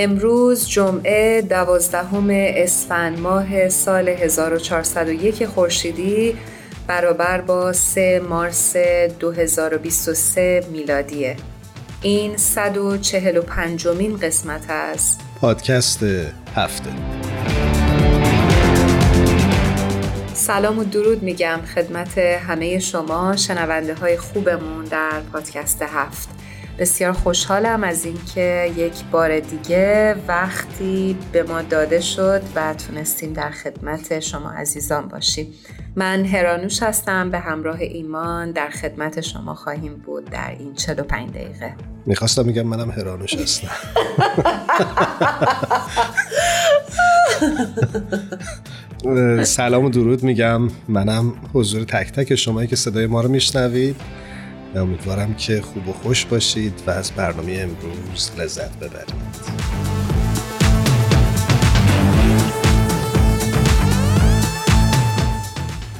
امروز جمعه دوازدهم اسفند ماه سال 1401 خورشیدی برابر با 3 مارس 2023 میلادیه. این 145 مین قسمت است پادکست هفته. سلام و درود میگم خدمت همه شما شنونده های خوبمون در پادکست هفت. بسیار خوشحالم از اینکه یک بار دیگه وقتی به ما داده شد و تونستیم در خدمت شما عزیزان باشیم. من هرانوش هستم به همراه ایمان در خدمت شما خواهیم بود در این 45 دقیقه. می‌خواستم میگم منم هرانوش هستم. سلام و درود میگم. منم حضور تک تک شمایی که صدای ما رو میشنوید. امیدوارم که خوب و خوش باشید و از برنامه امروز لذت ببرید.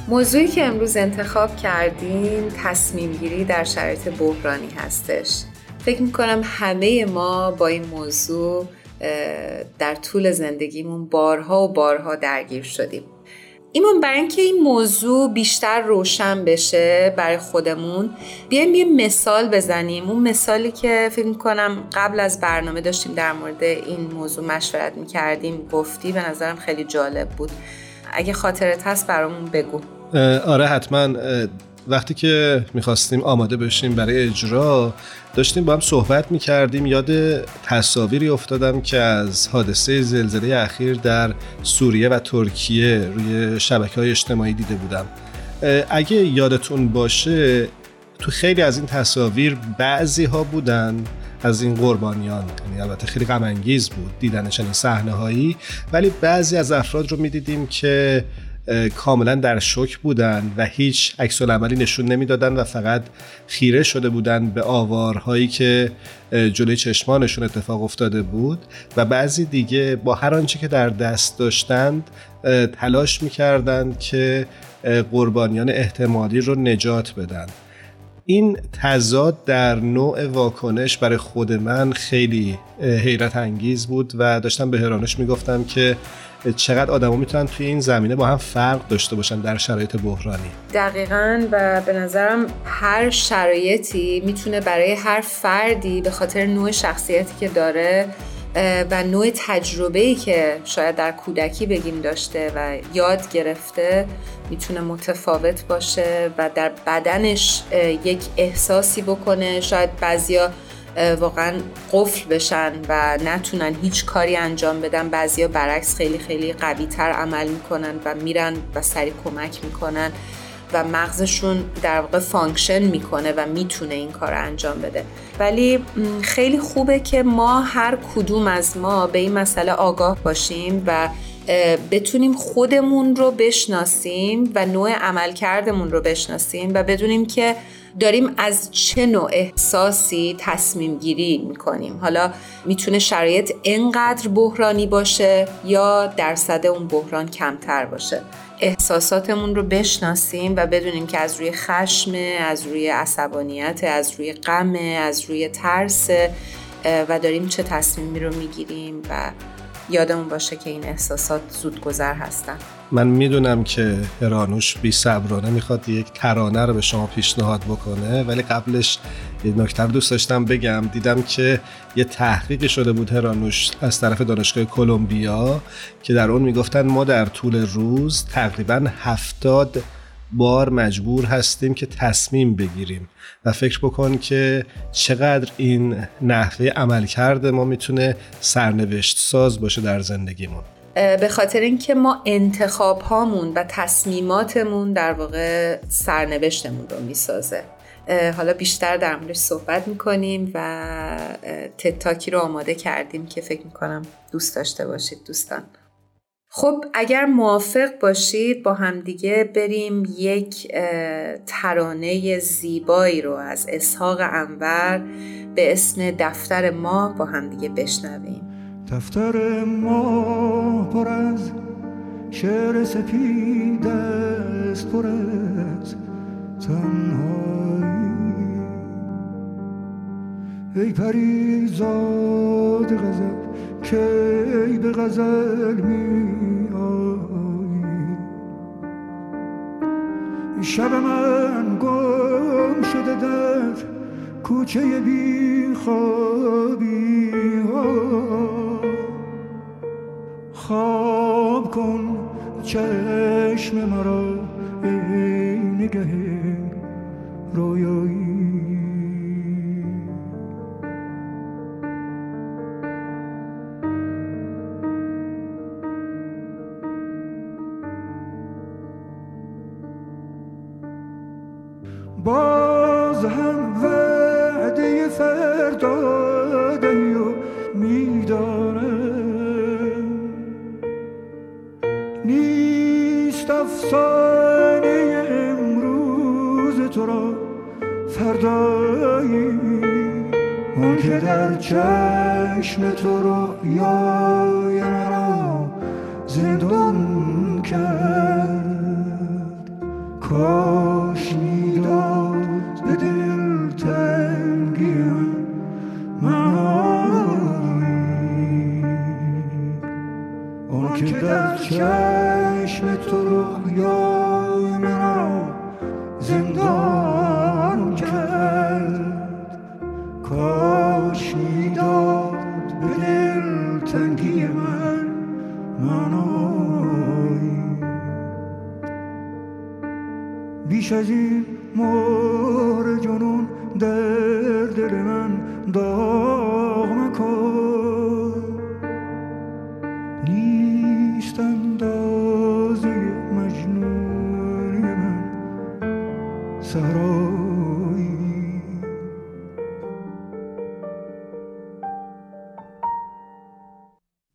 موضوعی که امروز انتخاب کردیم تصمیم گیری در شرایط بحرانی هستش. فکر می‌کنم همه ما با این موضوع در طول زندگیمون بارها و بارها درگیر شدیم. ایمان برای اینکه این موضوع بیشتر روشن بشه برای خودمون بیایم یه مثال بزنیم. اون مثالی که فکر کنم قبل از برنامه داشتیم در مورد این موضوع مشورت می‌کردیم گفتی به نظرم خیلی جالب بود. اگه خاطرت هست برامون بگو. آره حتما. وقتی که می‌خواستیم آماده بشیم برای اجرا داشتیم با هم صحبت می‌کردیم یاد تصاویری افتادم که از حادثه زلزله اخیر در سوریه و ترکیه روی شبکه های اجتماعی دیده بودم. اگه یادتون باشه تو خیلی از این تصاویر بعضی ها بودن از این قربانیان. یعنی البته خیلی غم انگیز بود دیدن چنین صحنه هایی ولی بعضی از افراد رو می‌دیدیم که کاملا در شوک بودن و هیچ عکس عملی نشون نمی‌دادن و فقط خیره شده بودن به آوارهایی که جلوی چشمانشون اتفاق افتاده بود. و بعضی دیگه با هر آنچه که در دست داشتند تلاش می‌کردند که قربانیان احتمالی رو نجات بدن. این تضاد در نوع واکنش برای خود من خیلی حیرت انگیز بود و داشتم به هرانش می‌گفتم که چقدر آدما می‌تونن توی این زمینه با هم فرق داشته باشن در شرایط بحرانی؟ دقیقا و به نظرم هر شرایطی می‌تونه برای هر فردی به خاطر نوع شخصیتی که داره و نوع تجربه ای که شاید در کودکی بگیم داشته و یاد گرفته می‌تونه متفاوت باشه و در بدنش یک احساسی بکنه. شاید بعضیا واقعا قفل بشن و نتونن هیچ کاری انجام بدن. بعضیا برعکس خیلی خیلی قوی تر عمل می‌کنن و میرن و سریع کمک می‌کنن و مغزشون در واقع function می‌کنه و می‌تونه این کار انجام بده. ولی خیلی خوبه که ما هر کدوم از ما به این مسئله آگاه باشیم و بتونیم خودمون رو بشناسیم و نوع عملکردمون رو بشناسیم و بدونیم که داریم از چه نوع احساسی تصمیم گیری می‌کنیم؟ حالا می‌تونه شرایط انقدر بحرانی باشه یا درصد اون بحران کمتر باشه؟ احساساتمون رو بشناسیم و بدونیم که از روی خشم از روی عصبانیت از روی غم از روی ترس و داریم چه تصمیمی رو می‌گیریم و یادمون باشه که این احساسات زود گذر هستن. من می‌دونم که هرانوش بی صبرانه می‌خواد یک ترانه رو به شما پیشنهاد بکنه ولی قبلش یه نکته دوست داشتم بگم. دیدم که یه تحقیقی شده بود هرانوش از طرف دانشگاه کلمبیا که در اون می‌گفتن ما در طول روز تقریبا هفتاد بار مجبور هستیم که تصمیم بگیریم. و فکر بکن که چقدر این نحوه عمل کرده ما می‌تونه سرنوشت ساز باشه در زندگیمون. به خاطر اینکه ما انتخاب هامون و تصمیماتمون در واقع سرنوشتمون رو می‌سازه. حالا بیشتر در موردش صحبت می‌کنیم و تتاکی رو آماده کردیم که فکر می‌کنم دوست داشته باشید دوستان. خب اگر موافق باشید با همدیگه بریم یک ترانه زیبایی رو از اسحاق انور به اسم دفتر ما با همدیگه بشنویم. دفتر ما پر از شعر سپید است پر از تنهایی. ای پریزاد غزل که ای به غزل می آیی شب من گم شده در کوچه بی خوابی خواب کن چشم مرا ای نگه رویایی چشم تو رویای مرا زندان کرد. کاش می‌داد به دل تنگی من که در چشم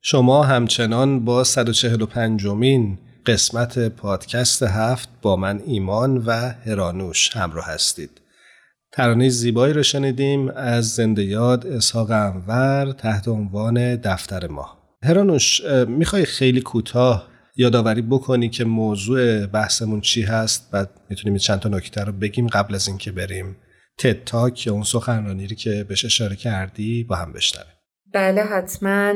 شما همچنان با 145 مین قسمت پادکست هفت با من ایمان و هرانوش همراه هستید. ترانه زیبایی رو شنیدیم از زنده یاد اسحاق انور تحت عنوان دفتر ما. هرانوش می‌خوای خیلی کوتاه یادآوری بکنی که موضوع بحثمون چی هست بعد می‌تونیم چند تا نکته رو بگیم قبل از اینکه بریم تد تاک یا اون سخنرانی که بهش اشاره کردی با هم بشنویم. بله حتما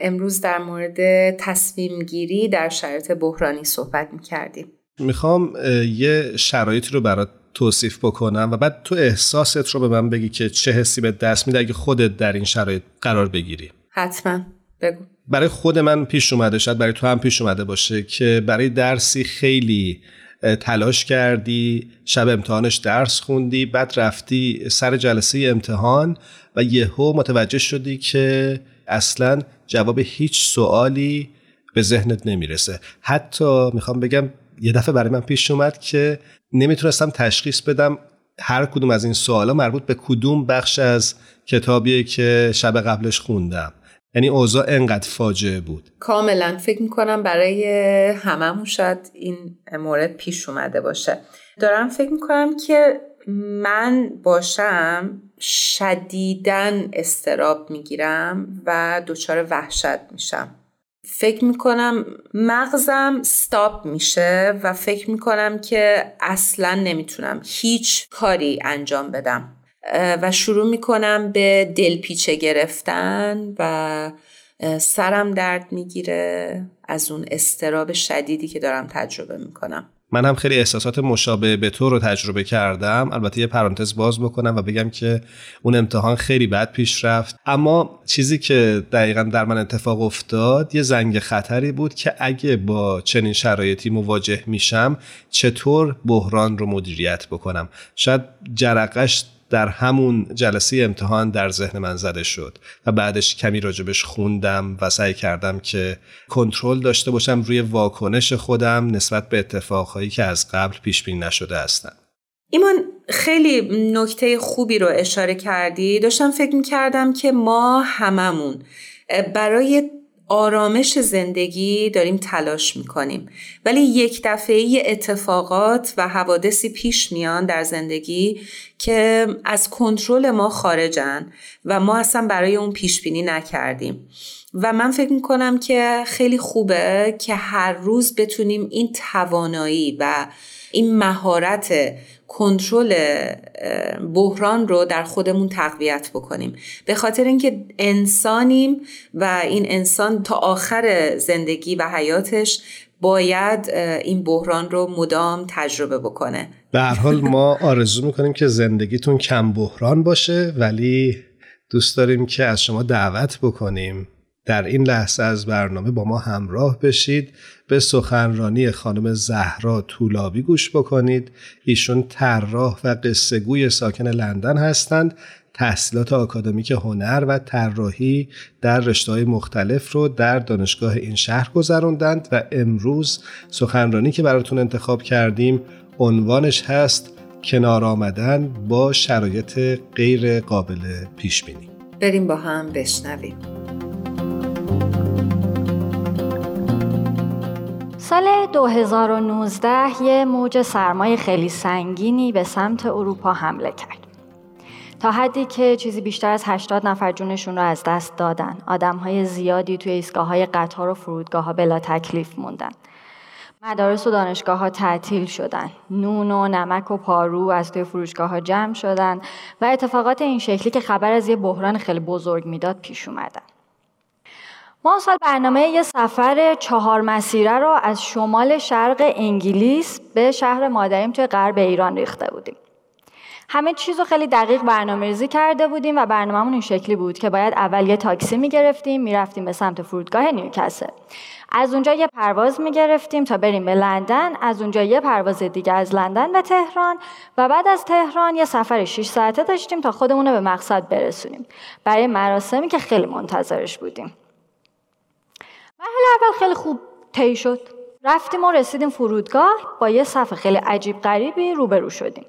امروز در مورد تصمیم گیری در شرایط بحرانی صحبت می کردیم می‌خوام یه شرایطی رو برات توصیف بکنم و بعد تو احساست رو به من بگی که چه حسی به دست میده اگه خودت در این شرایط قرار بگیری. حتما. بگو. برای خود من پیش اومده شاید برای تو هم پیش اومده باشه که برای درسی خیلی تلاش کردی شب امتحانش درس خوندی بعد رفتی سر جلسه امتحان و یهو متوجه شدی که اصلا جواب هیچ سوالی به ذهنت نمی‌رسه. حتی می‌خوام بگم یه دفعه برای من پیش اومد که نمی‌تونستم تشخیص بدم هر کدوم از این سوالا مربوط به کدوم بخش از کتابیه که شب قبلش خوندم. یعنی اوضاع انقدر فاجعه بود. کاملا. فکر می‌کنم برای هممون شاید این مورد پیش اومده باشه. دارم فکر می‌کنم که من باشم شدیدن استراب می‌گیرم و دچار وحشت میشم. فکر می‌کنم مغزم ستاپ میشه و فکر می‌کنم که اصلا نمی‌تونم هیچ کاری انجام بدم. و شروع می‌کنم به دلپیچه گرفتن و سرم درد می‌گیره از اون استراب شدیدی که دارم تجربه می‌کنم. من هم خیلی احساسات مشابه به تو رو تجربه کردم. البته یه پرانتز باز بکنم و بگم که اون امتحان خیلی بد پیش رفت. اما چیزی که دقیقا در من اتفاق افتاد یه زنگ خطری بود که اگه با چنین شرایطی مواجه میشم چطور بحران رو مدیریت بکنم؟ شاید جرقش در همون جلسه امتحان در ذهن من زده شد و بعدش کمی راجبش خوندم و سعی کردم که کنترل داشته باشم روی واکنش خودم نسبت به اتفاقهایی که از قبل پیش بینی نشده هستند. ایمان خیلی نکته خوبی رو اشاره کردی داشتم فکر می‌کردم که ما هممون برای آرامش زندگی داریم تلاش می‌کنیم. ولی یک دفعه اتفاقات و حوادثی پیش میان در زندگی که از کنترل ما خارجن و ما اصلا برای اون پیش بینی نکردیم. و من فکر می‌کنم که خیلی خوبه که هر روز بتونیم این توانایی و این مهارت کنترل بحران رو در خودمون تقویت بکنیم. به خاطر اینکه انسانیم و این انسان تا آخر زندگی و حیاتش باید این بحران رو مدام تجربه بکنه. به هر حال ما آرزو می‌کنیم که زندگیتون کم بحران باشه ولی دوست داریم که از شما دعوت بکنیم. در این لحظه از برنامه با ما همراه بشید. به سخنرانی خانم زهرا طولابی گوش بکنید. ایشون طراح و قصهگوی ساکن لندن هستند. تحصیلات آکادمیک هنر و طراحی در رشته مختلف رو در دانشگاه این شهر گذروندند و امروز سخنرانی که براتون انتخاب کردیم عنوانش هست کنار آمدن با شرایط غیر قابل پیش بینی. بریم با هم بشنویم. سال 2019 یه موج سرمایه خیلی سنگینی به سمت اروپا حمله کرد. تا حدی که چیزی بیشتر از 80 نفر جونشون رو از دست دادن. آدم های زیادی توی ایستگاه های قطار و فرودگاه ها بلا تکلیف موندن. مدارس و دانشگاه ها تعطیل شدن. نون و نمک و پارو از توی فروشگاه ها جمع شدن و اتفاقات این شکلی که خبر از یه بحران خیلی بزرگ می‌داد پیش اومدن. ما سال برنامه یه سفر چهار مسیره رو از شمال شرق انگلیس به شهر مادریم توی غرب ایران ریخته بودیم. همه چیز رو خیلی دقیق برنامه ریزی کرده بودیم و برنامهمون این شکلی بود که باید اول یه تاکسی می‌گرفتیم می‌رفتیم به سمت فرودگاه نیوکسل از اونجا یه پرواز می‌گرفتیم تا بریم به لندن از اونجا یه پرواز دیگه از لندن به تهران و بعد از تهران یه سفر 6 ساعته داشتیم تا خودمون رو به مقصد برسونیم. برای مراسمی که خیلی منتظرش بودیم. مرحله اول خیلی خوب طی شد. رفتیم و رسیدیم فرودگاه. با یه صفحه خیلی عجیب غریبی روبرو شدیم.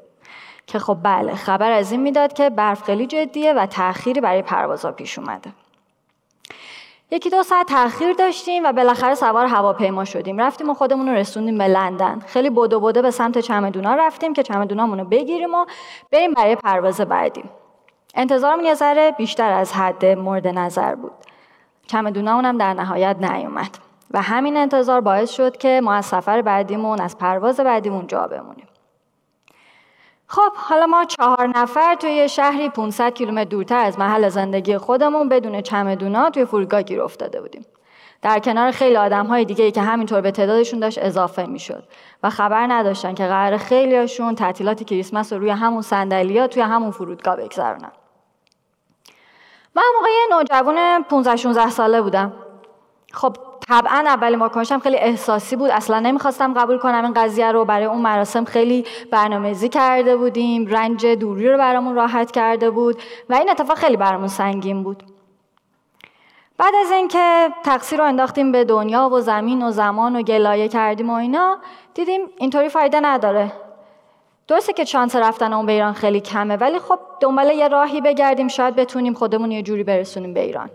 که خب بله خبر از این می‌داد که برف خیلی جدیه و تأخیری برای پروازها پیش اومده. یکی دو ساعت تاخیر داشتیم و بالاخره سوار هواپیما شدیم. رفتیم و خودمون رو رسوندیم به لندن. خیلی بدو بوده به سمت چمدونا رفتیم که چمدونامون رو بگیریم و بریم برای پرواز بعدی. انتظارمون یه ذره بیشتر از حد مورد نظر بود. چمدونامون هم در نهایت نیومد. و همین انتظار باعث شد که ما از سفر بعدیمون از پرواز بعدیمون جا بمونیم. خب حالا ما چهار نفر توی شهری 500 کیلومتر دورتر از محل زندگی خودمون بدون چمدونا توی فرودگاه گیر افتاده بودیم. در کنار خیلی آدم های دیگه ای که همینطور به تعدادشون داشت اضافه می‌شد. و خبر نداشتن که قرار خیلیاشون تعطیلات کریسمس رو روی همون صندلیا توی همون فرودگاه بگذرونن. من موقع یه نوجوان 15 16 ساله بودم. خب طبعا اولین واکنشم خیلی احساسی بود. اصلا نمی‌خواستم قبول کنم این قضیه رو. برای اون مراسم خیلی برنامه‌ریزی کرده بودیم. رنج دوری رو برامون راحت کرده بود و این اتفاق خیلی برامون سنگین بود. بعد از اینکه تقصیر رو انداختیم به دنیا و زمین و زمان و گلایه کردیم و اینا دیدیم اینطوری فایده نداره. درسته که شانس رفتن اون به ایران خیلی کمه ولی خب دنبال یه راهی بگردیم شاید بتونیم خودمون یه جوری برسونیم به ایران.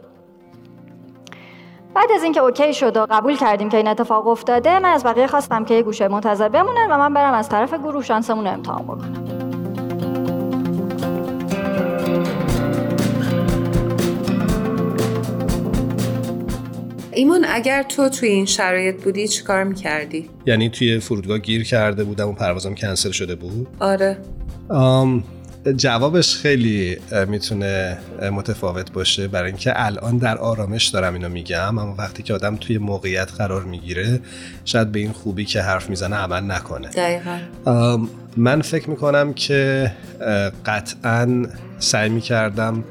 بعد از اینکه اوکی شد و قبول کردیم که این اتفاق افتاده من از بقیه خواستم که یه گوشه منتظر بمونن و من برم از طرف گروه شانسمون رو امتحان بکنم. ایمون اگر تو توی این شرایط بودی چی کار می‌کردی؟ یعنی توی فرودگاه گیر کرده بودم و پروازم کنسل شده بود؟ آره. آم جوابش خیلی می‌تونه متفاوت باشه. برای اینکه الان در آرامش دارم اینو میگم اما وقتی که آدم توی موقعیت قرار می‌گیره شاید به این خوبی که حرف می‌زنه عمل نکنه. دقیقا. من فکر می‌کنم که قطعا سعی می‌کردم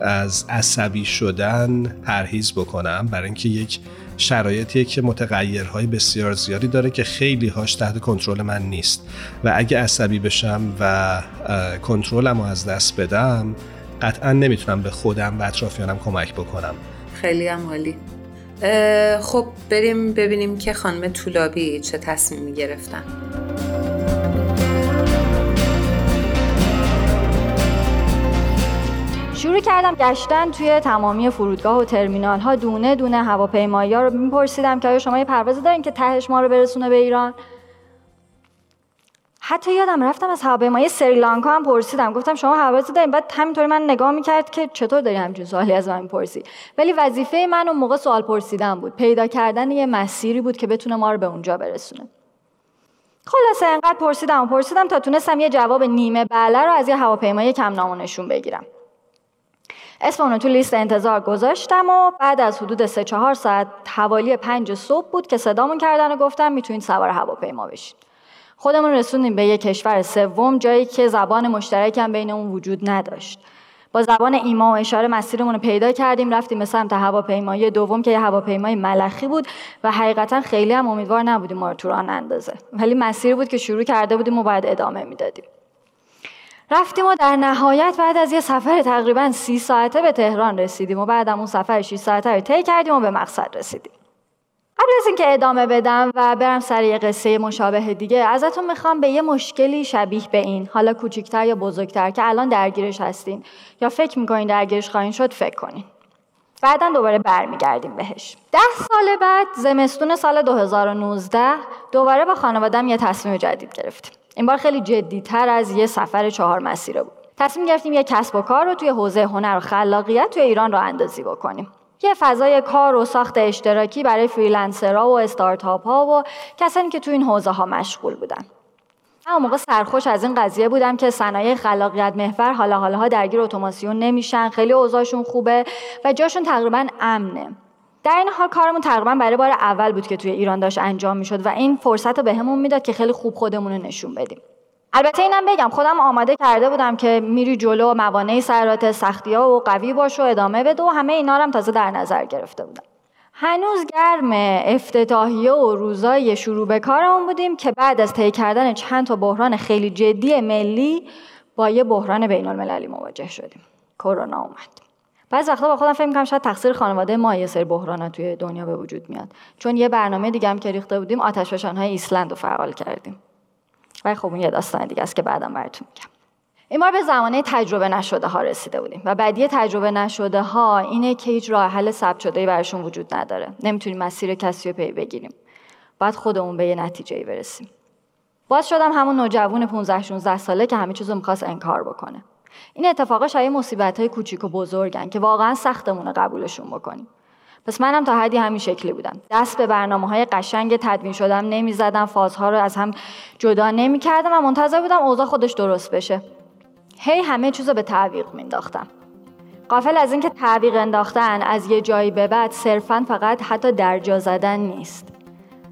از عصبی شدن پرهیز بکنم برای اینکه یک شرایطیه که متغیرهای بسیار زیادی داره که خیلی هاش تحت کنترل من نیست. و اگه عصبی بشم و کنترلم رو از دست بدم قطعا نمی‌تونم به خودم و اطرافیانم کمک بکنم. خیلی هم حالی خب بریم ببینیم که خانم طولابی چه تصمیمی گرفتن. شروع کردم گشتن توی تمامی فرودگاه و ترمینال ها دونه دونه هواپیمایی ها رو میپرسیدم که آیا شما یه پروازی دارین که تهش ما رو برسونه به ایران؟ حتی یادم رفتم از هواپیمای سریلانکا هم پرسیدم. گفتم شما هوازی دارین؟ بعد همینطوری من نگاه می‌کرد که چطور داری همچین سوالی از من می‌پرسی؟ ولی وظیفه من اون موقع سوال پرسیدن بود. پیدا کردن یه مسیری بود که بتونه ما رو به اونجا برسونه. خلاصه انقدر پرسیدم و پرسیدم تا تونستم یه جواب نیمه بله رو از یه هواپیمای کم نامونشون بگیرم. اسم اونو تو لیست انتظار گذاشتم و بعد از حدود سه چهار ساعت حوالی پنج صبح بود که صدامون کردن و گفتم می‌تونین سوار هواپیما بشین خودمون رسوندیم به یه کشور سوم جایی که زبان مشترک هم بینمون وجود نداشت. با زبان ایما و اشاره مسیرمون رو پیدا کردیم رفتیم به سمت هواپیمای دوم که یه هواپیمای ملخی بود و حقیقتا خیلی هم امیدوار نبودیم ما رو تو اندازه ولی مسیر بود که شروع کرده بودیم و باید ادامه می‌دادیم. رفتیم و در نهایت بعد از یه سفر تقریبا سی ساعته به تهران رسیدیم و بعد اون سفر 6 ساعته رو طی کردیم و به مقصد رسیدیم. قبل از اینکه ادامه بدم و برم سر یه قصه مشابه دیگه ازتون می‌خوام به یه مشکلی شبیه به این حالا کوچیکتر یا بزرگتر که الان درگیرش هستین یا فکر می‌کنین درگیرش خواهین شد فکر کنین. بعدا دوباره برمیگردیم بهش. ده سال بعد زمستون سال 2019 دوباره با خانوادم یه تصمیم جدید گرفتیم. این بار خیلی جدیتر از یه سفر چهار مسیره بود. تصمیم گرفتیم یه کسب و کار رو توی حوزه هنر و خلاقیت توی ایران رو اندازی بکنیم. یه فضای کار و ساخت اشتراکی برای فریلنسرها و استارتاپ ها و کسانی که تو این حوزه ها مشغول بودن. من موقع سرخوش از این قضیه بودم که صنایع خلاقیت محور حالا حالا درگیر اتوماسیون نمیشن خیلی اوضاعشون خوبه و جاشون تقریبا امنه. در این حال کارمون تقریبا برای بار اول بود که توی ایران داشت انجام می‌شد و این فرصت رو بهمون می‌داد که خیلی خوب خودمون رو نشون بدیم. البته اینم بگم خودم آماده کرده بودم که میری جلو موانع سرات سختی ها و قوی باش و ادامه بده و همه اینا هم تازه در نظر گرفته بودم. هنوز گرم افتتاحیه و روزای شروع به کارمون بودیم که بعد از طی کردن چند تا بحران خیلی جدی ملی با یه بحران بین المللی مواجه شدیم. کرونا اومد. بعضی وقتا با خودم فکر می‌کنم شاید تقصیر خانواده ما یه سری بحران توی دنیا به وجود میاد. چون یه برنامه دیگه هم که ریخته بودیم آتش های ایسلند رو فعال کردیم. ولی خب اون یه داستان دیگه است که بعدم براتون میگم. این بار به زمانه تجربه نشده ها رسیده بودیم و بعدی تجربه نشده ها اینه که هیچ راه حل ثبت شده براشون وجود نداره. نمی‌تونیم مسیر کسی رو پی بگیریم. باید خودمون به یه نتیجه برسیم. باز شدم همون نوجوان 15 16 ساله که همه چیزو می‌خواست انکار بکنه. این اتفاقا شاید مصیبت های کوچیک و بزرگن که واقعا سختمونه قبولشون بکنیم. پس منم تا حدی همین شکلی بودم. دست به برنامه های قشنگ تدوین شدم نمی‌زدم فازها رو از هم جدا نمی‌کردم و منتظر بودم اوضاع خودش درست بشه. هی همه چیز رو به تعویق مینداختم قافل از اینکه تعویق انداختن از یه جایی به بعد صرفا فقط حتی درجا زدن نیست.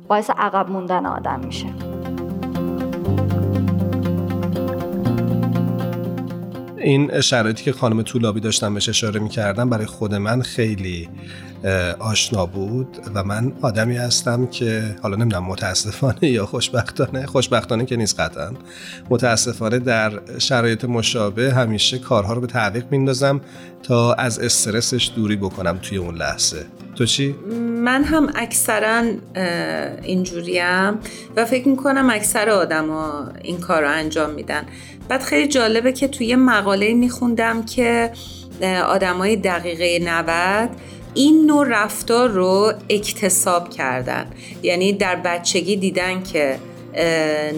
باعث عقب موندن آدم میشه. این شرایطی که خانم طولابی داشتم بهش اشاره می‌کردم برای خود من خیلی آشنا بود و من آدمی هستم که حالا نمی‌دونم متاسفانه یا خوشبختانه خوشبختانه که نیست قطعا. متاسفانه در شرایط مشابه همیشه کارها رو به تعویق میندازم تا از استرسش دوری بکنم توی اون لحظه. تو چی؟ من هم اکثرا اینجوریم و فکر می‌کنم اکثر آدما این کار رو انجام میدن. بعد خیلی جالبه که توی مقاله میخوندم که آدمای دقیقه 90 این نوع رفتار رو اکتساب کردن. یعنی در بچگی دیدن که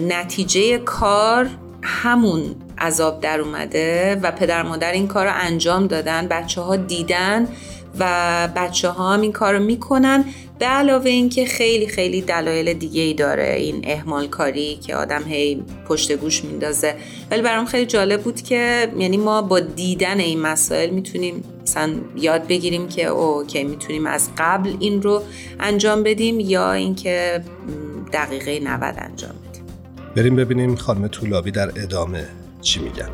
نتیجه کار همون عذاب در اومده و پدر مادر این کار رو انجام دادن بچه ها دیدن و بچه ها هم این کار رو می‌کنن. به علاوه اینکه خیلی خیلی دلایل دیگه ای داره این اهمال کاری که آدم هی پشت گوش میندازه. ولی برام خیلی جالب بود که یعنی ما با دیدن این مسائل می‌تونیم مثلا یاد بگیریم که اوکی می‌تونیم از قبل این رو انجام بدیم یا اینکه دقیقه 90 انجام بدیم. بریم ببینیم خانم طولابی در ادامه چی میگن.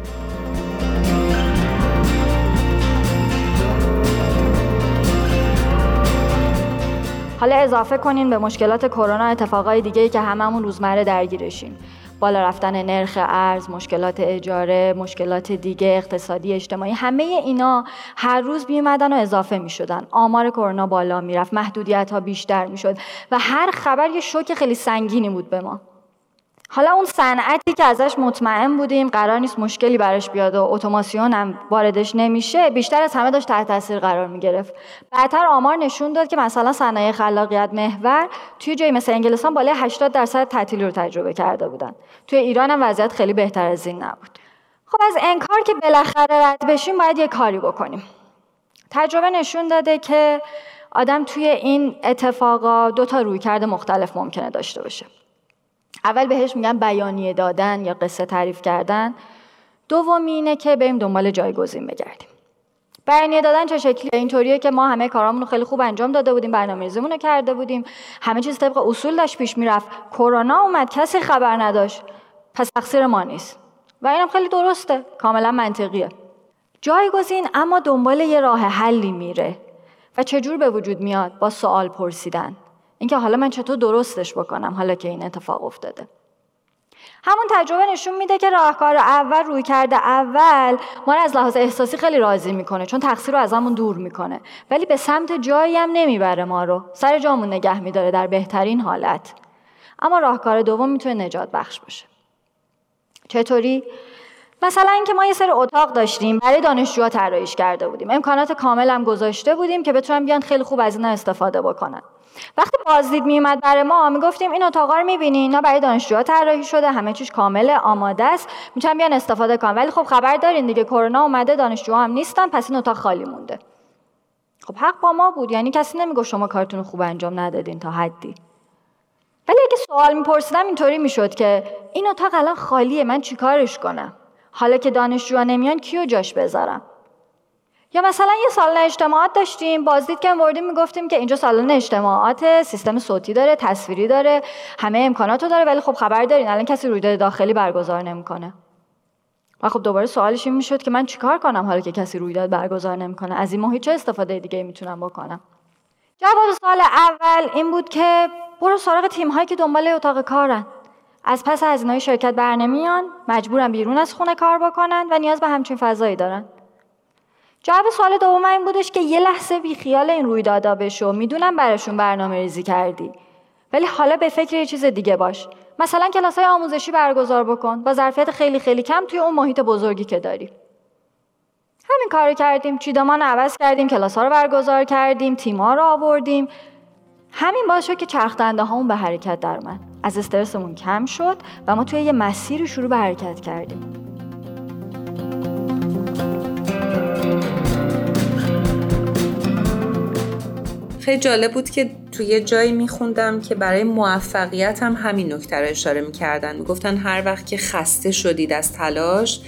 حالا اضافه کنین به مشکلات کرونا اتفاقای دیگه که هممون روزمره درگیرشیم. بالا رفتن نرخ ارز، مشکلات اجاره، مشکلات دیگه اقتصادی اجتماعی همه اینا هر روز بیومدن و اضافه می شدن. آمار کرونا بالا می‌رفت، محدودیت ها بیشتر می شد و هر خبر یه شوک خیلی سنگینی بود به ما. حالا اون صنعتی که ازش مطمئن بودیم قرار نیست مشکلی براش بیاد و اتوماسیون هم واردش نمیشه بیشتر از همه داشت تحت تاثیر قرار می‌گرفت. بعدتر آمار نشون داد که مثلا صنایع خلاقیت محور توی جایی مثل انگلستان بالای 80 درصد تعطیلی رو تجربه کرده بودن. توی ایران هم وضعیت خیلی بهتر از این نبود. خب از انکار که بالاخره رد بشیم باید یه کاری بکنیم. تجربه نشون داده که آدم توی این اتفاقا دو تا رویکرد مختلف ممکنه داشته باشه. اول بهش میگن بیانیه دادن یا قصه تعریف کردن. دومی اینه که بریم دنبال جایگزین بگردیم. بیانیه دادن چه شکلی اینطوریه که ما همه کارامون رو خیلی خوب انجام داده بودیم برنامه‌ریزیمون رو کرده بودیم. همه چیز طبق اصول داشت پیش می‌رفت. کرونا اومد کسی خبر نداشت. پس تقصیر ما نیست. و اینم خیلی درسته کاملا منطقیه. جایگزین اما دنبال یه راه حلی میره. و چجور به وجود میاد؟ با سوال پرسیدن. اینکه حالا من چطور درستش بکنم حالا که این اتفاق افتاده. همون تجربه نشون میده که راهکار اول روی کرده اول ما رو از لحاظ احساسی خیلی راضی می‌کنه چون تقصیر رو از همون دور می‌کنه. ولی به سمت جایی هم نمی‌بره ما رو. سر جامون نگه میداره در بهترین حالت. اما راهکار دوم می‌تونه نجات بخش باشه. چطوری؟ مثلا اینکه ما یه سری اتاق داشتیم برای دانشجوها طراحیش کرده بودیم. امکانات کامل هم گذاشته بودیم که بتونن بیان خیلی خوب از اینا استفاده بکنن. وقتی بازدید میومد برای ما می‌گفتیم این اتاقا رو می‌بینی؟ اینا برای دانشجوها طراحی شده همه چیز کامل آماده است. می‌تونن بیان استفاده کنن. ولی خب خبر دارین دیگه کرونا اومده دانشجوها هم نیستن پس این اتاق خالی مونده. خب حق با ما بود. یعنی کسی نمی‌گفت شما کارتون خوب انجام ندادین تا حدی. ولی اگه سوال میپرسیدم اینطوری می‌شد که این اتاق الان خالیه من چیکارش کنم؟ حالا که دانشجوها نمیان کیو جاش بذارم؟ یا مثلا یه سالن اجتماعات داشتیم بازدید که بردیم می‌گفتیم که اینجا سالن اجتماعات سیستم صوتی داره تصویری داره همه امکاناتو داره ولی خب خبر دارین الان کسی رویداد داخلی برگزار نمی‌کنه. و خب دوباره سوالش این می‌شد که من چیکار کنم حالا که کسی رویداد برگزار نمی‌کنه؟ از این محیط چه استفاده دیگه می‌تونم بکنم. جواب سال اول این بود که برو سراغ تیم هایی که دنبال اتاق کارن. از پس هزینه شرکت برنمیان مجبورن بیرون از خونه کار بکنن و نیاز به همچین فضایی دارن. جواب سوال دوم این بودش که یه لحظه بی خیال این رویدادا بشو. می‌دونم براشون برنامه ریزی کردی. ولی حالا به فکر یه چیز دیگه باش. مثلا کلاس های آموزشی برگزار بکن. با ظرفیت خیلی خیلی کم توی اون محیط بزرگی که داری. همین کارو کردیم. چیدمان عوض کردیم. کلاس ها رو برگزار کردیم. تیم ها رو آوردیم. همین باعث شد که چرخ هامون به حرکت در من از استرسمون کم شد و ما توی یه مسیر شروع به حرکت کردیم. خیلی جالب بود که توی یه جایی میخوندم که برای موفقیت هم همین نکته رو اشاره می‌کردن. می‌گفتن هر وقت که خسته شدید از تلاش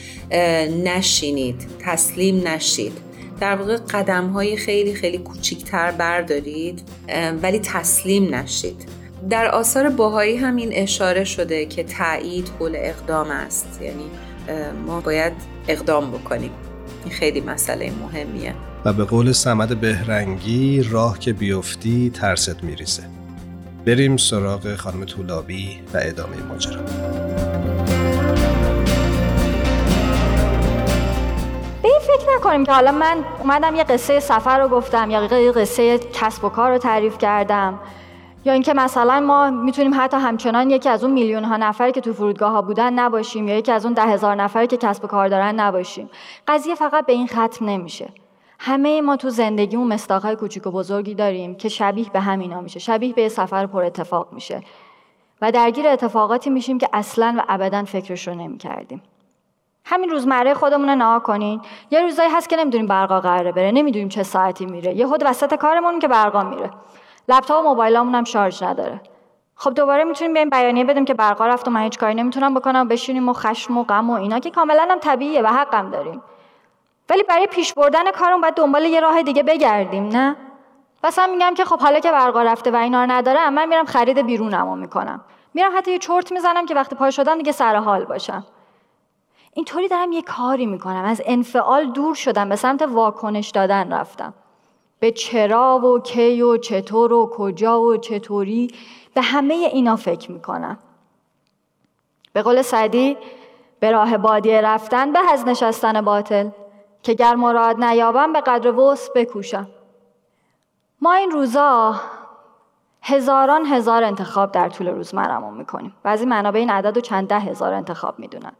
نشینید تسلیم نشید. در واقع قدم های خیلی خیلی کوچیکتر بردارید ولی تسلیم نشید. در آثار باهایی همین اشاره شده که تایید قول اقدام است. یعنی ما باید اقدام بکنیم. این خیلی مسئله مهمیه. و به قول سمد بهرنگی راه که بیفتی ترست میریزه. بریم سراغ خانم طولابی و ادامه ماجرا. به فکر نکنیم که حالا من اومدم یه قصه سفر رو گفتم یا یه قصه کسب و کار رو تعریف کردم. یا اینکه مثلا ما می‌تونیم حتی همچنان یکی از اون میلیون ها نفری که تو فرودگاه ها بودن نباشیم یا یکی از اون ده هزار نفری که کسب و کار دارن نباشیم. قضیه فقط به این ختم نمیشه. همه ما تو زندگیمون مستاقهای کوچیک و بزرگی داریم که شبیه به همینا میشه شبیه به سفر پر اتفاق میشه. و درگیر اتفاقاتی میشیم که اصلا و ابدا فکرش رو نمی‌کردیم. همین روزمره خودمون رو نها کنین. یه روزایی هست که نمی‌دونیم برقا قراره بره نمی‌دونیم چه ساعتی میره. یه خود وسط کارمون که برقا میره. لپتاپ و موبایلامون هم شارژ نداره. خب دوباره می‌تونیم بیایم بیانیه بدیم که برقا رفت و من هیچ کاری نمی‌تونم بکنم بشینیم و خشم و غم و اینا که کاملا هم طبیعیه و حقم داریم. ولی برای پیش بردن کارم باید دنبال یه راه دیگه بگردیم نه؟ مثلا میگم که خب حالا که برقا رفته و اینا رو ندارم من میرم خرید بیرونمو می‌کنم. میرم حتی یه چرت می‌زنم که وقتی پای شدم دیگه سر حال باشم. اینطوری دارم یه کاری می‌کنم. از انفعال دور شدم به سمت واکنش دادن رفتم. به چرا و کی و چطور و کجا و چطوری به همه اینا فکر می‌کنم. به قول سعدی به راه بادیه رفتن به از نشستن باطل. که گر مراد نیابم به قدر وس بکوشم. ما این روزا هزاران هزار انتخاب در طول روز مرمون می‌کنیم. بعضی منابع این عدد رو چند ده هزار انتخاب می‌دونن.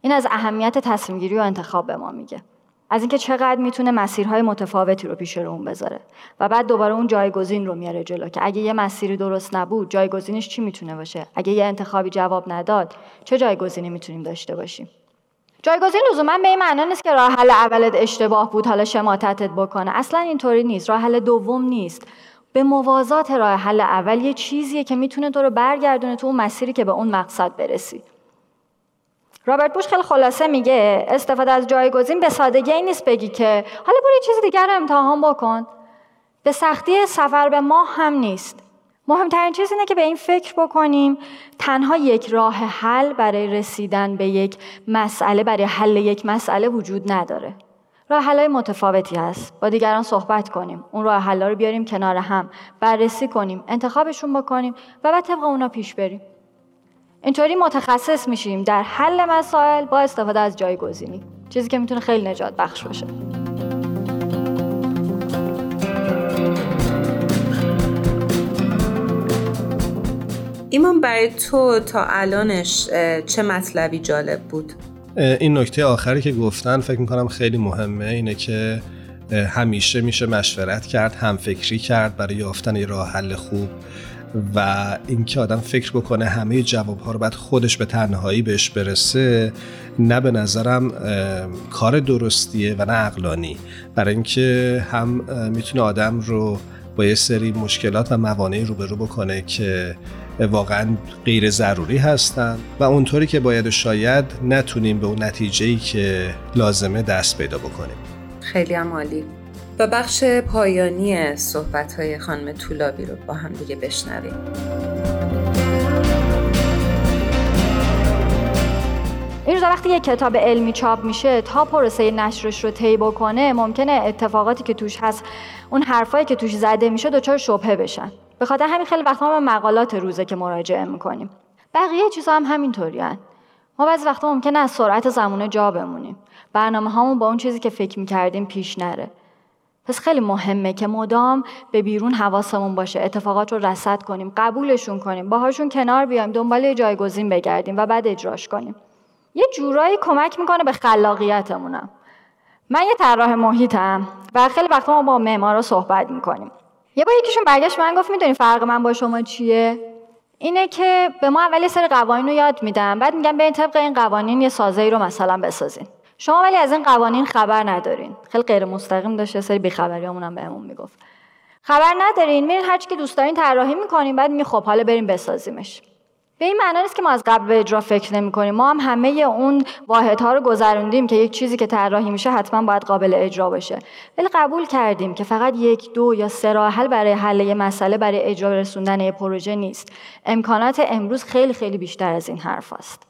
این از اهمیت تصمیم گیری و انتخاب به ما میگه. از اینکه چقدر می‌تونه مسیرهای متفاوتی رو پیش رو اون بذاره. و بعد دوباره اون جایگزین رو میاره جلو که اگه یه مسیری درست نبود جایگزینش چی می‌تونه باشه؟ اگه یه انتخابی جواب نداد چه جایگزینی می‌تونیم داشته باشیم؟ جایگزین لزوما به این معنا نیست که راه حل اولت اشتباه بود حالا شماتتت بکنه. اصلا اینطوری نیست. راه حل دوم نیست. به موازات راه حل اول یه چیزیه که می‌تونه تو رو برگردونه تو اون مسیری که به اون مقصد برسی. رابرت بوش خیلی خلاصه میگه استفاده از جایگزین به سادگی نیست بگی که حالا برو یه چیز دیگر رو امتحان بکن. به سختی سفر به ما هم نیست. مهمترین چیز اینه که به این فکر بکنیم تنها یک راه حل برای رسیدن به یک مسئله برای حل یک مسئله وجود نداره. راه حلای متفاوتی هست. با دیگران صحبت کنیم. اون راه حلا رو بیاریم کنار هم. بررسی کنیم. انتخابشون بکنیم و بعد طبق اونا پیش بریم. اینطوری متخصص میشیم در حل مسائل با استفاده از جایگزینی. چیزی که می‌تونه خیلی نجات بخش باشه. ایمان برای تو تا الانش چه مطلبی جالب بود؟ این نکته آخری که گفتن فکر می‌کنم خیلی مهمه اینه که همیشه میشه مشورت کرد هم فکری کرد برای یافتن یه راه حل خوب و اینکه آدم فکر بکنه همه جوابها رو بعد خودش به تنهایی بهش برسه نه به نظرم کار درستیه و نه عقلانی برای اینکه هم می‌تونه آدم رو با یه سری مشکلات و موانعی روبرو بکنه که واقعا غیر ضروری هستن و اونطوری که باید شاید نتونیم به اون نتیجه ای که لازمه دست پیدا بکنیم. خیلی هم عالی. و بخش پایانی صحبت های خانم طولابی رو با هم دیگه بشنویم. این روزا وقتی یک کتاب علمی چاپ میشه تا پروسه نشرش رو طی بکنه ممکنه اتفاقاتی که توش هست اون حرفایی که توش زده میشه دچار شبهه بشن. به خاطر همین خیلی وقتا ما مقالات روزه که مراجعه می‌کنیم. بقیه چیزا هم همینطوری ما بعضی وقتا ممکنه از سرعت زمانه جا بمونیم. برنامه هامون با اون چیزی که فکر می‌کردیم پیش نره. پس خیلی مهمه که مدام به بیرون حواسمون باشه اتفاقات رو رصد کنیم قبولشون کنیم باهاشون کنار بیایم دنبال جایگزین بگردیم و بعد اجراش کنیم. یه جورایی کمک می‌کنه به خلاقیتمونم. من یه طراح محیطم و خیلی وقتا ما با معمارا صحبت می‌کنیم. یه با یکیشون برگشت من گفت می‌دونی فرق من با شما چیه؟ اینه که به ما اول یه سری قوانین رو یاد میدم. بعد میگم به این طبق این قوانین یه سازه رو مثلا بسازین. شما ولی از این قوانین خبر ندارین. خیلی غیر مستقیم داشته یه سری بیخبریامون هم بهمون می‌گفت. خبر ندارین میرین هر که دوست دارین طراحی می‌کنین بعد می خب حالا بریم بسازیمش. به این معنا نیست که ما از قبل به اجرا فکر نمی کنیم. ما هم همه اون واحدها رو گذروندیم که یک چیزی که طراحی میشه حتما باید قابل اجرا باشه. ولی قبول کردیم که فقط یک دو یا سه راه حل برای حل یه مسئله برای اجرا رسوندن یه پروژه نیست. امکانات امروز خیلی خیلی بیشتر از این حرف است.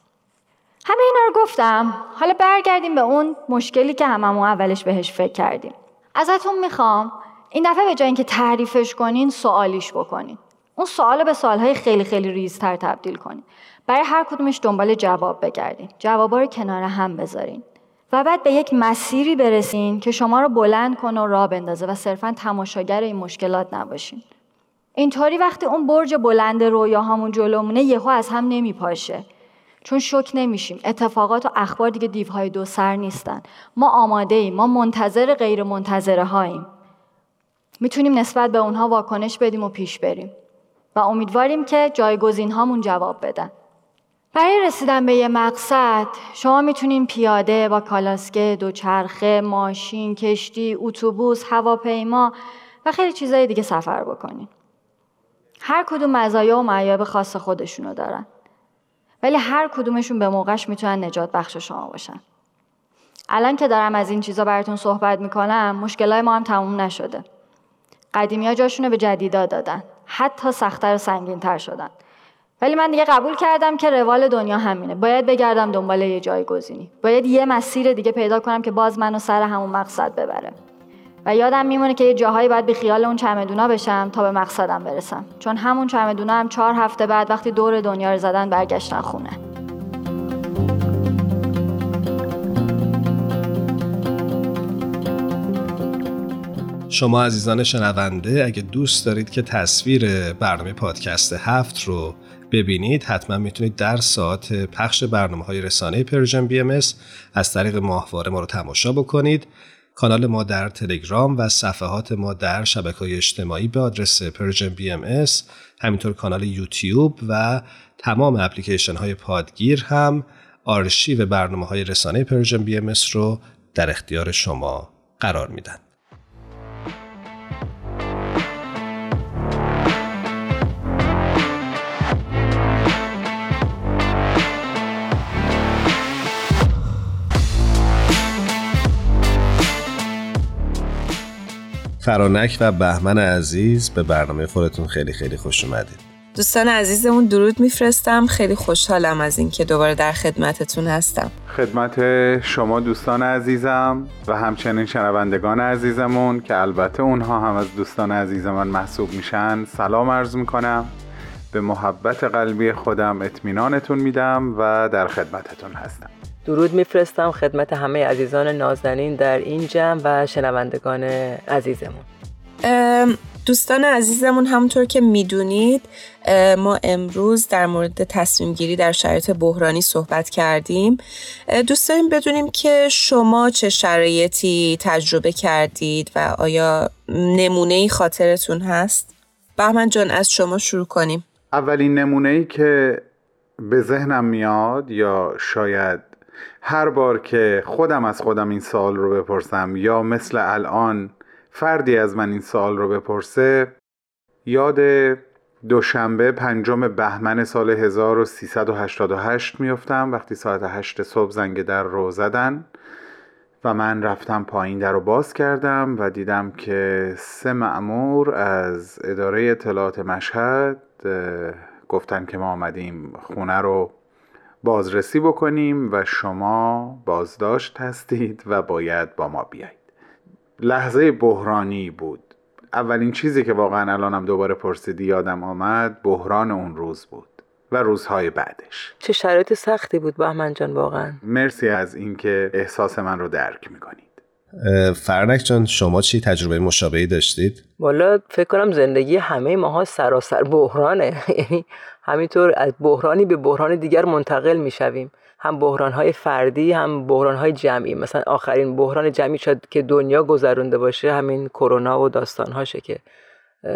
همه اینا رو گفتم. حالا برگردیم به اون مشکلی که هممون اولش بهش فکر کردیم. ازتون می‌خوام این دفعه به جای اینکه تعریفش کنین سوالیش بکنین. اون سوال به سوالهای خیلی خیلی ریزتر تبدیل کنین برای هر کدومش دنبال جواب بگردین جوابا رو کنار هم بذارین. و بعد به یک مسیری برسین که شما رو بلند کنه و راه بندازه و صرفا تماشاگر این مشکلات نباشین. اینطوری وقتی اون برج بلند رویاهامون جلومونه یهو از هم نمیپاشه. چون شک نمیشیم. اتفاقات و اخبار دیگه دیوهای دو سر نیستن. ما آماده ایم ما منتظر غیر منتظره هاییم. می‌تونیم نسبت به اونها واکنش بدیم و پیش بریم. و امیدواریم که جایگزین هامون جواب بدن. برای رسیدن به یه مقصد شما می‌تونین پیاده با کالاسکه، دوچرخه، ماشین، کشتی، اتوبوس، هواپیما و خیلی چیزهای دیگه سفر بکنین. هر کدوم مزایا و معایب خاص خودشونو دارن. ولی هر کدومشون به موقعش می‌تونن نجات بخش شما باشن. الان که دارم از این چیزا براتون صحبت می‌کنم مشکلای ما هم تموم نشده. قدیمی ها جاشونو به جدیدا دادن. حتی سختتر و سنگینتر شدن. ولی من دیگه قبول کردم که روال دنیا همینه. باید بگردم دنبال یه جایگزینی باید یه مسیر دیگه پیدا کنم که باز منو سر همون مقصد ببره. و یادم میمونه که یه جاهایی باید به خیال اون چمدونا بشم تا به مقصدم برسم. چون همون چمدونا هم چهار هفته بعد وقتی دور دنیا رو زدن برگشتن خونه. شما عزیزان شنونده اگه دوست دارید که تصویر برنامه پادکست هفت رو ببینید حتما می‌تونید در ساعت پخش برنامه های رسانه Persian BMS از طریق ماهواره ما رو تماشا بکنید کانال ما در تلگرام و صفحات ما در شبکه های اجتماعی به آدرس Persian BMS همینطور کانال یوتیوب و تمام اپلیکیشن های پادگیر هم آرشیو برنامه های رسانه Persian BMS رو در اختیار شما قرار میدن. فرانک و بهمن عزیز به برنامه خودتون خیلی خیلی خوش اومدید. دوستان عزیزمون درود میفرستم. خیلی خوشحالم از اینکه دوباره در خدمتتون هستم. خدمت شما دوستان عزیزم و همچنین شنوندگان عزیزمون که البته اونها هم از دوستان عزیز من محسوب میشن. سلام عرض می‌کنم. به محبت قلبی خودم اطمینانتون میدم و در خدمتتون هستم. درود میفرستم خدمت همه عزیزان نازنین در این جمع و شنوندگان عزیزمون. دوستان عزیزمون همونطور که می‌دونید ما امروز در مورد تصمیم گیری در شرایط بحرانی صحبت کردیم. دوست داریم بدونیم که شما چه شرایطی تجربه کردید و آیا نمونه ای خاطرتون هست؟ بهمن جان از شما شروع کنیم. اولین نمونه ای که به ذهنم میاد یا شاید هر بار که خودم از خودم این سال رو بپرسم یا مثل الان فردی از من این سال رو بپرسه یاد دوشنبه پنجم بهمن سال 1388 میفتم وقتی ساعت 8 صبح زنگ در رو زدن و من رفتم پایین در رو باز کردم و دیدم که سه معمور از اداره اطلاعات مشهد گفتن که ما آمدیم خونه رو بازرسی بکنیم و شما بازداشت هستید و باید با ما بیایید. لحظه بحرانی بود. اولین چیزی که واقعا الانم دوباره پرسیدی یادم آمد بحران اون روز بود و روزهای بعدش. چه شرایط سختی بود بهمن جان واقعا. مرسی از اینکه احساس من رو درک می‌کنید فرنک جان شما چی تجربه مشابهی داشتید؟ والا فکر کنم زندگی همه ماها سراسر بحرانه. یعنی همینطور از بحرانی به بحران دیگر منتقل می‌شویم. هم بحران های فردی هم بحران های جمعی. مثلا آخرین بحران جمعی شد که دنیا گذرونده باشه همین کرونا و داستان هاشه که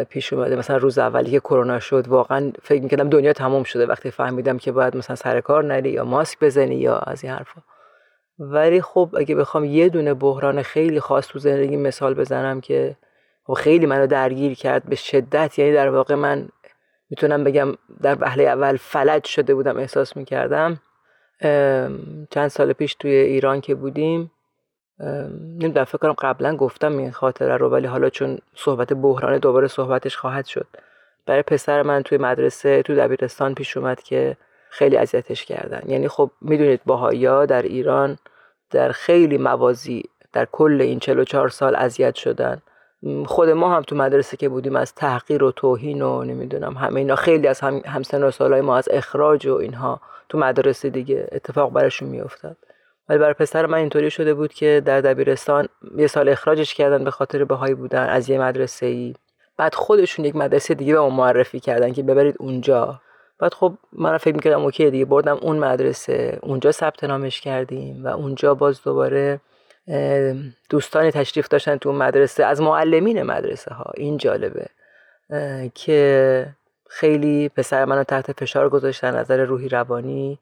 پیش اومده. مثلا روز اولی که کرونا شد واقعا فکر می‌کردم دنیا تمام شده. وقتی فهمیدم که باید مثلا سر کار نری یا ماسک بزنی یا از این حرفا. ولی خب اگه بخوام یه دونه بحران خیلی خاص تو زندگی مثال بزنم که خیلی منو درگیر کرد به شدت یعنی در واقع من می‌تونم بگم در وهله اول فلج شده بودم احساس می‌کردم. چند سال پیش توی ایران که بودیم نمی‌دونم فکر کنم قبلا گفتم این خاطره رو ولی حالا چون صحبت بحران دوباره صحبتش خواهد شد. برای پسر من توی مدرسه تو دبیرستان پیش اومد که خیلی اذیتش کردن. یعنی خب می‌دونید باهایا در ایران در خیلی موازی در کل این 44 سال اذیت شدن. خود ما هم تو مدرسه که بودیم از تحقیر و توهین و نمی‌دونم همه اینا خیلی از هم همسن و سالای ما از اخراج و اینها تو مدرسه دیگه اتفاق برشون میافتاد. ولی برای پسر من اینطوری شده بود که در دبیرستان یه سال اخراجش کردن به خاطر بهایی بودن از یه مدرسه ای بعد خودشون یک مدرسه دیگه به ما معرفی کردن که ببرید اونجا. بعد خب من فکر می‌کردم اوکی دیگه بردم اون مدرسه اونجا ثبت نامش کردیم و اونجا باز دوباره دوستانی تشریف داشتن تو مدرسه از معلمین مدرسه ها این جالبه که خیلی پسر منو تحت فشار گذاشتن نظر روحی روانی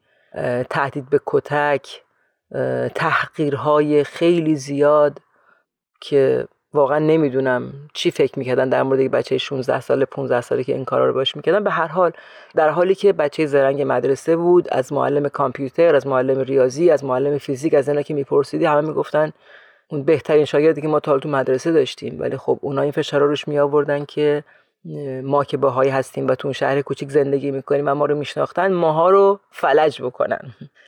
تهدید به کتک تحقیرهای خیلی زیاد که واقعا نمی‌دونم چی فکر می‌کردن در مورد بچه 16 ساله 15 ساله که این کارا رو باش می‌کردن. به هر حال در حالی که بچه زرنگ مدرسه بود از معلم کامپیوتر از معلم ریاضی از معلم فیزیک از اینا که میپرسیدی همه می‌گفتن اون بهترین شاگردی که ما تا تو مدرسه داشتیم. ولی خب اونا این فشار روش می آوردن که ما که باهایی هستیم و تو اون شهر کوچیک زندگی می‌کنیم و ما رو میشناختن ماها رو فلج بکنن.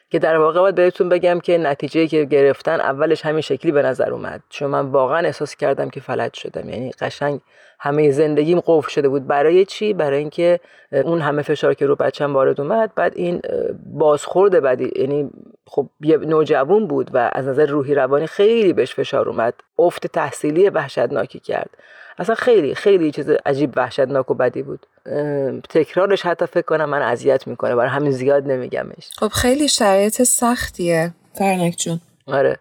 که در واقع باید بهتون بگم که نتیجه که گرفتن اولش همین شکلی به نظر اومد. چون من واقعا احساس کردم که فلج شدم. یعنی قشنگ همه زندگیم قفل شده بود. برای چی؟ برای اینکه اون همه فشار که رو بچم وارد اومد بعد این بازخورد بعدی یعنی خب یه نوجوان بود و از نظر روحی روانی خیلی بهش فشار اومد. افت تحصیلی وحشتناکی کرد. اصلا خیلی خیلی چیز عجیب وحشتناک و بدی بود. تکرارش حتی فکر کنم من اذیت می‌کنه. برای همین زیاد نمیگمش. خب خیلی شرایط سختیه فرنک جون. آره.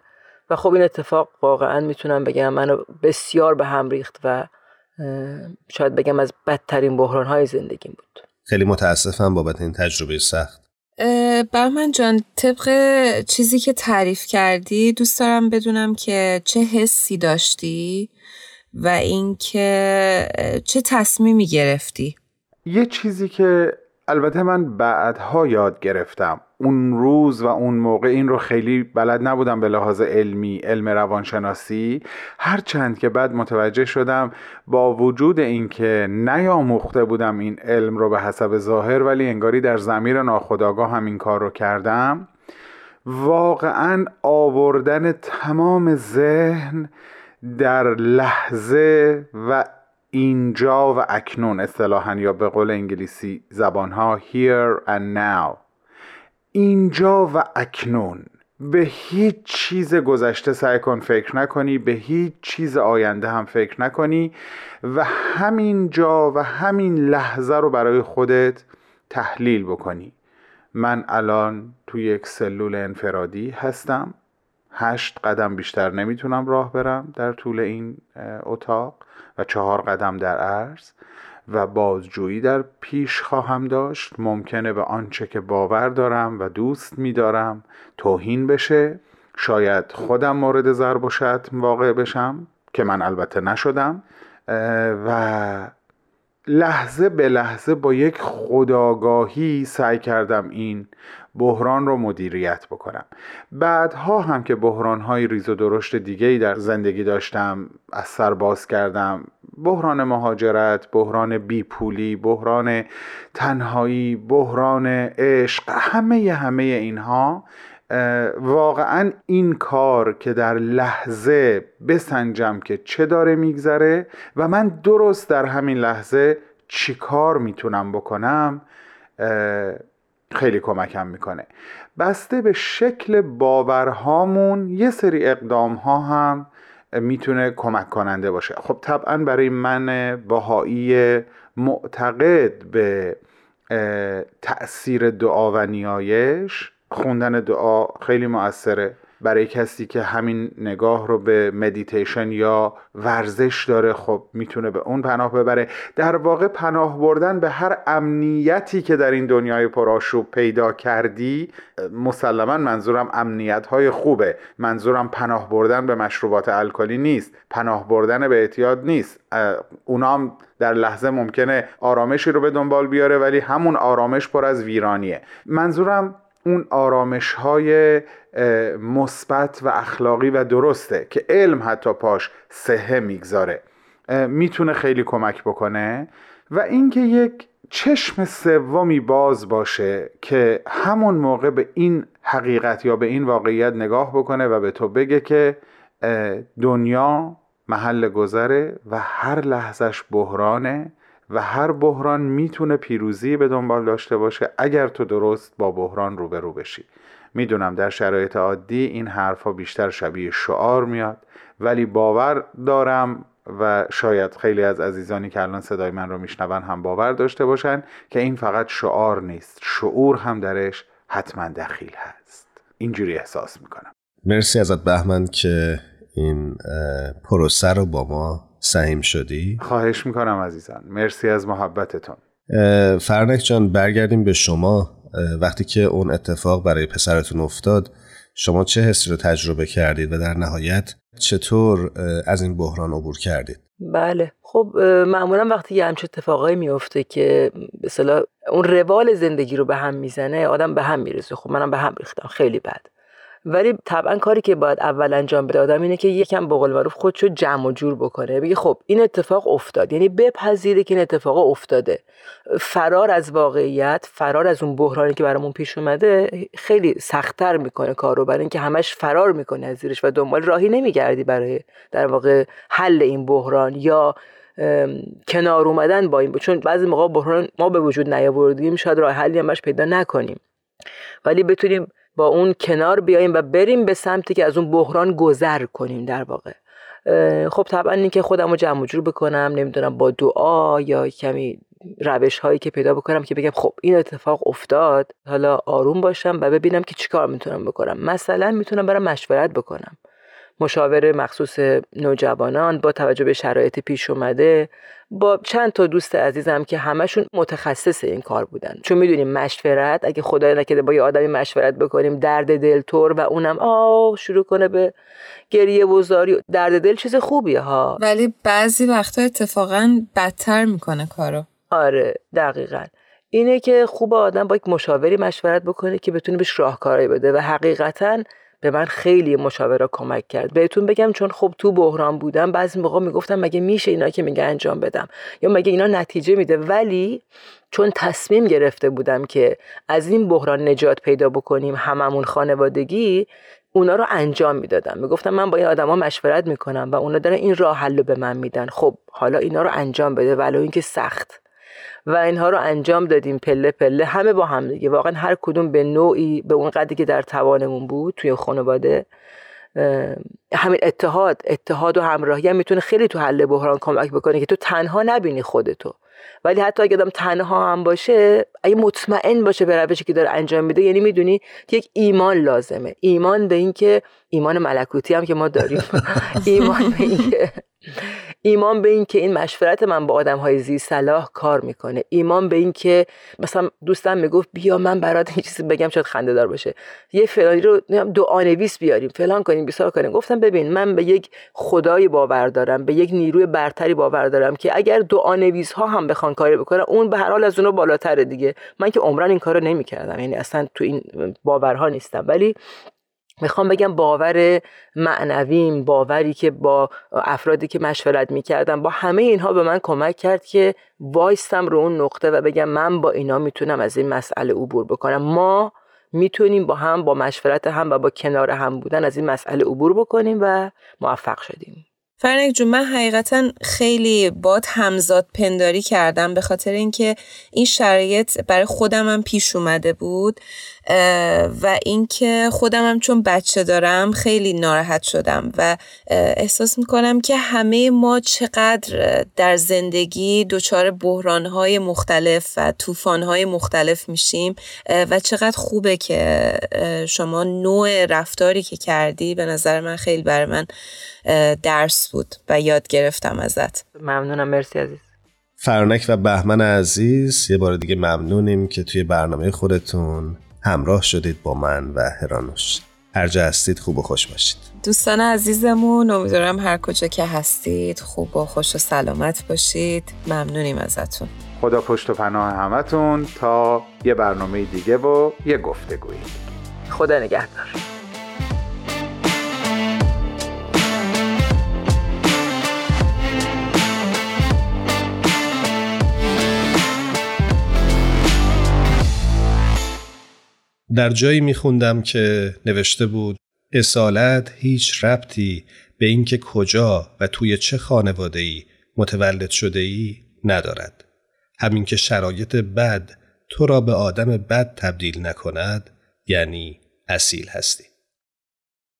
و خب این اتفاق واقعا می‌تونم بگم منو بسیار به هم ریخت و شاید بگم از بدترین بحران های زندگیم بود. خیلی متاسفم بابت این تجربه سخت. برمن جان طبق چیزی که تعریف کردی دوست دارم بدونم که چه حسی داشتی و اینکه چه تصمیمی گرفتی. یه چیزی که البته من بعدها یاد گرفتم. اون روز و اون موقع این رو خیلی بلد نبودم به لحاظ علمی علم روانشناسی. هرچند که بعد متوجه شدم با وجود اینکه نیاموخته بودم این علم رو به حسب ظاهر ولی انگاری در زمیر ناخودآگاه هم این کار رو کردم واقعا آوردن تمام ذهن در لحظه و اینجا و اکنون اصطلاحا یا به قول انگلیسی زبانها here and now. اینجا و اکنون. به هیچ چیز گذشته سعی کن فکر نکنی به هیچ چیز آینده هم فکر نکنی و همین جا و همین لحظه رو برای خودت تحلیل بکنی. من الان تو یک سلول انفرادی هستم. هشت قدم بیشتر نمی‌تونم راه برم در طول این اتاق و چهار قدم در عرض و بازجویی در پیش خواهم داشت. ممکنه به آنچه که باور دارم و دوست میدارم توهین بشه. شاید خودم مورد ضرب و شتم واقع بشم که من البته نشدم و لحظه به لحظه با یک خداگاهی سعی کردم این بحران رو مدیریت بکنم. بعدها هم که بحران های ریز و درشت دیگه در زندگی داشتم از سر باز کردم. بحران مهاجرت بحران بیپولی بحران تنهایی بحران عشق همه همه اینها واقعا این کار که در لحظه بسنجم که چه داره میگذره و من درست در همین لحظه چی کار می‌تونم بکنم خیلی کمکم می‌کنه. بسته به شکل باورهامون یه سری اقدام ها هم می‌تونه کمک کننده باشه. خب طبعا برای من باهایی معتقد به تأثیر دعا و نیایش خوندن دعا خیلی موثره. برای کسی که همین نگاه رو به مدیتیشن یا ورزش داره خب می‌تونه به اون پناه ببره. در واقع پناه بردن به هر امنیتی که در این دنیای پرآشوب پیدا کردی مسلما منظورم امنیت های خوبه. منظورم پناه بردن به مشروبات الکلی نیست. پناه بردن به اعتیاد نیست. اونام در لحظه ممکنه آرامشی رو به دنبال بیاره ولی همون آرامش پر از ویرانیه. منظورم اون آرامش های مثبت و اخلاقی و درسته که علم حتی پاش سهه می‌گذاره. می‌تونه خیلی کمک بکنه و اینکه یک چشم سومی باز باشه که همون موقع به این حقیقت یا به این واقعیت نگاه بکنه و به تو بگه که دنیا محل گذره و هر لحظش بحرانه و هر بحران می‌تونه پیروزی به دنبال داشته باشه اگر تو درست با بحران روبرو بشی. می‌دونم در شرایط عادی این حرفها بیشتر شبیه شعار میاد ولی باور دارم و شاید خیلی از عزیزانی که الان صدای من رو میشنون هم باور داشته باشن که این فقط شعار نیست شعور هم درش حتما دخیل هست. اینجوری احساس می‌کنم. مرسی ازت بهمن که این پروسه رو با ما سهیم شدی؟ خواهش می‌کنم عزیزان. مرسی از محبتتون. فرنک جان برگردیم به شما. وقتی که اون اتفاق برای پسرتون افتاد شما چه حسی رو تجربه کردید و در نهایت چطور از این بحران عبور کردید؟ بله. خب معمولا وقتی یه همچه اتفاقایی میفته که مثلا اون روال زندگی رو به هم می‌زنه آدم به هم می‌رسه خب منم به هم ریختم. خیلی بد. ولی طبعا کاری که باید اول انجام بده آدم اینه که یکم به قول معروف خودشو جمع و جور بکنه. بگه خب این اتفاق افتاد. یعنی بپذیره که این اتفاق افتاده. فرار از واقعیت فرار از اون بحرانی که برامون پیش اومده خیلی سختتر می‌کنه کارو. برای اینکه همش فرار می‌کنه از زیرش و دنبال راهی نمیگردی برای در واقع حل این بحران یا کنار اومدن با این چون بعضی موقع بحران ما به وجود نیاوردیم شاید راه حلی همش پیدا نکنیم. ولی بتونیم با اون کنار بیاییم و بریم به سمتی که از اون بحران گذر کنیم در واقع. خب طبعا اینکه خودم رو جمع جور بکنم نمی‌دونم با دعا یا کمی روش هایی که پیدا بکنم که بگم خب این اتفاق افتاد حالا آروم باشم و ببینم که چیکار می‌تونم بکنم. مثلا می‌تونم برم مشورت بکنم. مشاوره مخصوص نوجوانان با توجه به شرایط پیش اومده با چند تا دوست عزیزم که همشون متخصص این کار بودن. چون می‌دونیم مشورت اگه خدای نکرده با یه آدمی مشورت بکنیم درد دل تور و اونم آه شروع کنه به گریه وزاری درد دل چیز خوبیه ها. ولی بعضی وقتا اتفاقا بدتر می‌کنه کارو. آره دقیقا. اینه که خوب آدم با یک مشاوری مشورت بکنه که بتونه بهش راهکارایی بده و حقیقتا به من خیلی مشاوره کمک کرد. بهتون بگم چون خب تو بحران بودم بعضی موقع می‌گفتم مگه میشه اینا که میگه انجام بدم یا مگه اینا نتیجه میده. ولی چون تصمیم گرفته بودم که از این بحران نجات پیدا بکنیم هممون خانوادگی اونا رو انجام می‌دادم. می‌گفتم من با این آدما مشورت می‌کنم و اونا دارن این راه حل به من میدن. خب حالا اینا رو انجام بده ولو اینکه سخت. و اینها رو انجام دادیم پله پله. همه با هم دیگه. واقعا هر کدوم به نوعی به اون قدری که در توانمون بود توی خانواده همین اتحاد اتحاد و همراهی هم می‌تونه خیلی تو حل بحران کمک بکنه که تو تنها نبینی خودتو. ولی حتی اگه آدم تنها هم باشه اگه مطمئن باشه به روشی که داره انجام میده یعنی می‌دونی یک ایمان لازمه. ایمان به اینکه ایمان ملکوتی هم که ما داریم. ایمان به اینکه ایمان به این که این مشورت من با آدم های زی صلاح کار می‌کنه. ایمان به این که مثلا دوستم می‌گفت بیا من برات این چیزی بگم شاید خنده دار باشه. یه فلانی رو دعا نویس بیاریم فلان کنیم بیسار کنیم. گفتم ببین من به یک خدای باور دارم به یک نیروی برتری باور دارم که اگر دعا نویس ها هم بخوان کاری بکنن اون به هر حال از اونو بالاتره دیگه. من که عمرن این کارو نمی‌کردم. یعنی اصلا تو این باورها نیستم. ولی می‌خوام بگم باور معنویم باوری که با افرادی که مشورت می‌کردم با همه اینها به من کمک کرد که وایستم رو اون نقطه و بگم من با اینا می‌تونم از این مسئله عبور بکنم. ما می‌تونیم با هم با مشورت هم و با کنار هم بودن از این مسئله عبور بکنیم و موفق شدیم. فرنک جون من حقیقتا خیلی باد همزاد پنداری کردم به خاطر اینکه این شرایط برای خودم هم پیش اومده بود و اینکه خودم هم چون بچه دارم خیلی ناراحت شدم و احساس می‌کنم که همه ما چقدر در زندگی دچار بحرانهای مختلف و طوفانهای مختلف میشیم و چقدر خوبه که شما نوع رفتاری که کردی به نظر من خیلی برای من درس بود و یاد گرفتم ازت. ممنونم مرسی عزیز. فرانک و بهمن عزیز یه بار دیگه ممنونیم که توی برنامه خودتون همراه شدید با من و هرانوش. هر جا هستید خوب و خوش باشید. دوستان عزیزمون امیدوارم هر کجا که هستید خوب و خوش و سلامت باشید. ممنونیم ازتون. خدا پشت و پناه همتون تا یه برنامه دیگه و یه گفتگویی. خدا نگهدار. در جایی میخوندم که نوشته بود اصالت هیچ ربطی به اینکه کجا و توی چه خانواده ای متولد شده ای ندارد. همین که شرایط بد تو را به آدم بد تبدیل نکند یعنی اصیل هستی.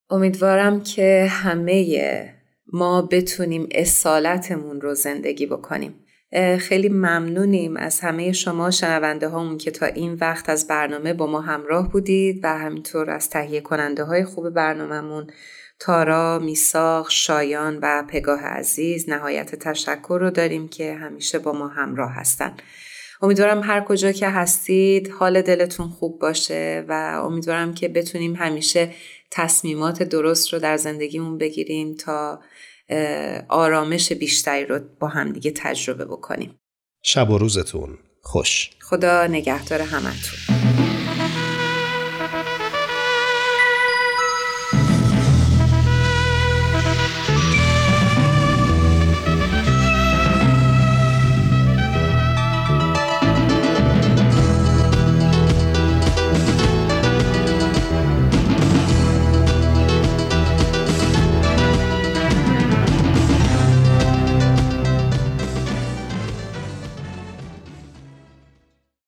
امیدوارم که همه ما بتونیم اصالتمون رو زندگی بکنیم. خیلی ممنونیم از همه شما شنونده هامون که تا این وقت از برنامه با ما همراه بودید و همینطور از تهیه کننده های خوب برنامهمون تارا، میساق، شایان و پگاه عزیز نهایت تشکر رو داریم که همیشه با ما همراه هستن. امیدوارم هر کجا که هستید حال دلتون خوب باشه و امیدوارم که بتونیم همیشه تصمیمات درست رو در زندگیمون بگیریم تا آرامش بیشتری رو با همدیگه تجربه بکنیم. شب و روزتون خوش. خدا نگهدار همتون.